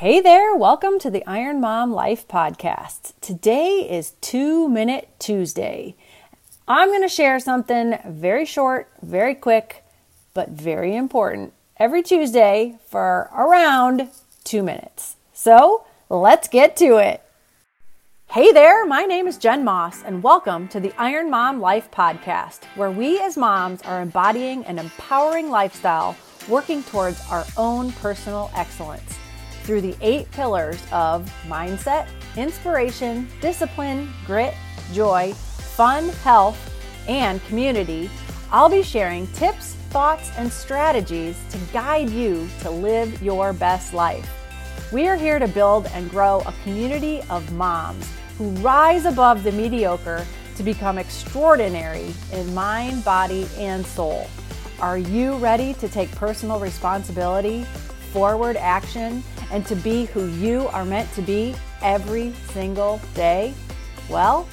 Hey there, welcome to the Iron Mom Life Podcast. Today is Two Minute Tuesday. I'm going to share something very short, very quick, but very important every Tuesday for around two minutes. So let's get to it. Hey there, my name is Jen Moss, and welcome to the Iron Mom Life Podcast, where we as moms are embodying an empowering lifestyle working towards our own personal excellence through the eight pillars of mindset, inspiration, discipline, grit, joy, fun, health, and community. I'll be sharing tips, thoughts, and strategies to guide you to live your best life. We are here to build and grow a community of moms who rise above the mediocre to become extraordinary in mind, body, and soul. Are you ready to take personal responsibility, forward action, and to be who you are meant to be every single day? Well,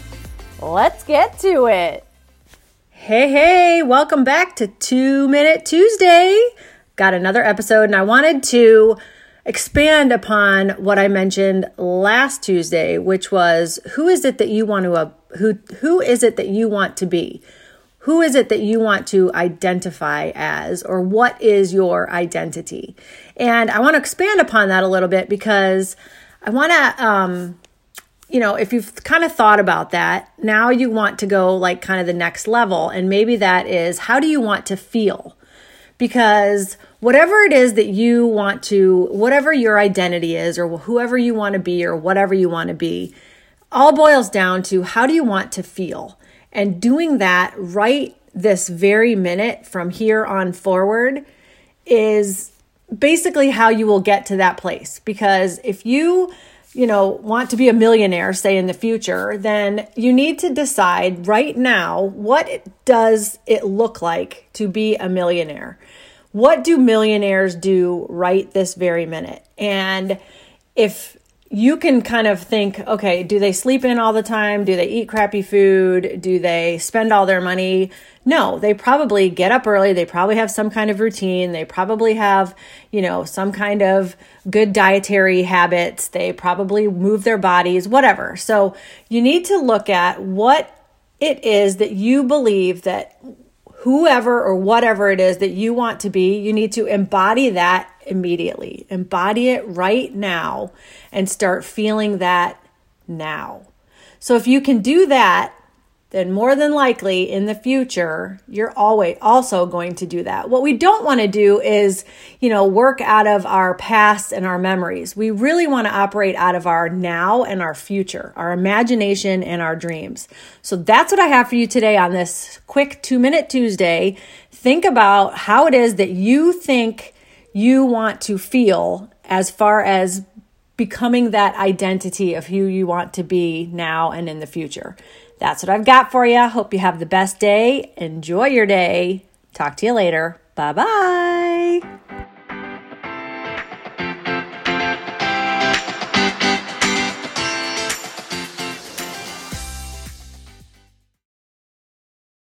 let's get to it. Hey, hey, welcome back to Two Minute Tuesday. Got another episode, and I wanted to expand upon what I mentioned last Tuesday, which was who is it that you want to who who is it that you want to be? Who is it that you want to identify as, or what is your identity? And I want to expand upon that a little bit because I want to, um, you know, if you've kind of thought about that, now you want to go like kind of the next level. And maybe that is how do you want to feel? Because whatever it is that you want to, whatever your identity is, or whoever you want to be, or whatever you want to be, all boils down to how do you want to feel? And doing that right this very minute from here on forward is basically how you will get to that place. Because if you, you know, want to be a millionaire, say in the future, then you need to decide right now what does it look like to be a millionaire? What do millionaires do right this very minute? And if you can kind of think, okay, do they sleep in all the time? Do they eat crappy food? Do they spend all their money? No, they probably get up early. They probably have some kind of routine. They probably have, you know, some kind of good dietary habits. They probably move their bodies, whatever. So you need to look at what it is that you believe that whoever or whatever it is that you want to be, you need to embody that immediately. Embody it right now and start feeling that now. So if you can do that, then more than likely in the future, you're always also going to do that. What we don't want to do is, you know, work out of our past and our memories. We really want to operate out of our now and our future, our imagination and our dreams. So that's what I have for you today on this quick two minute Tuesday. Think about how it is that you think you want to feel as far as becoming that identity of who you want to be now and in the future. That's what I've got for you. Hope you have the best day. Enjoy your day. Talk to you later. Bye bye.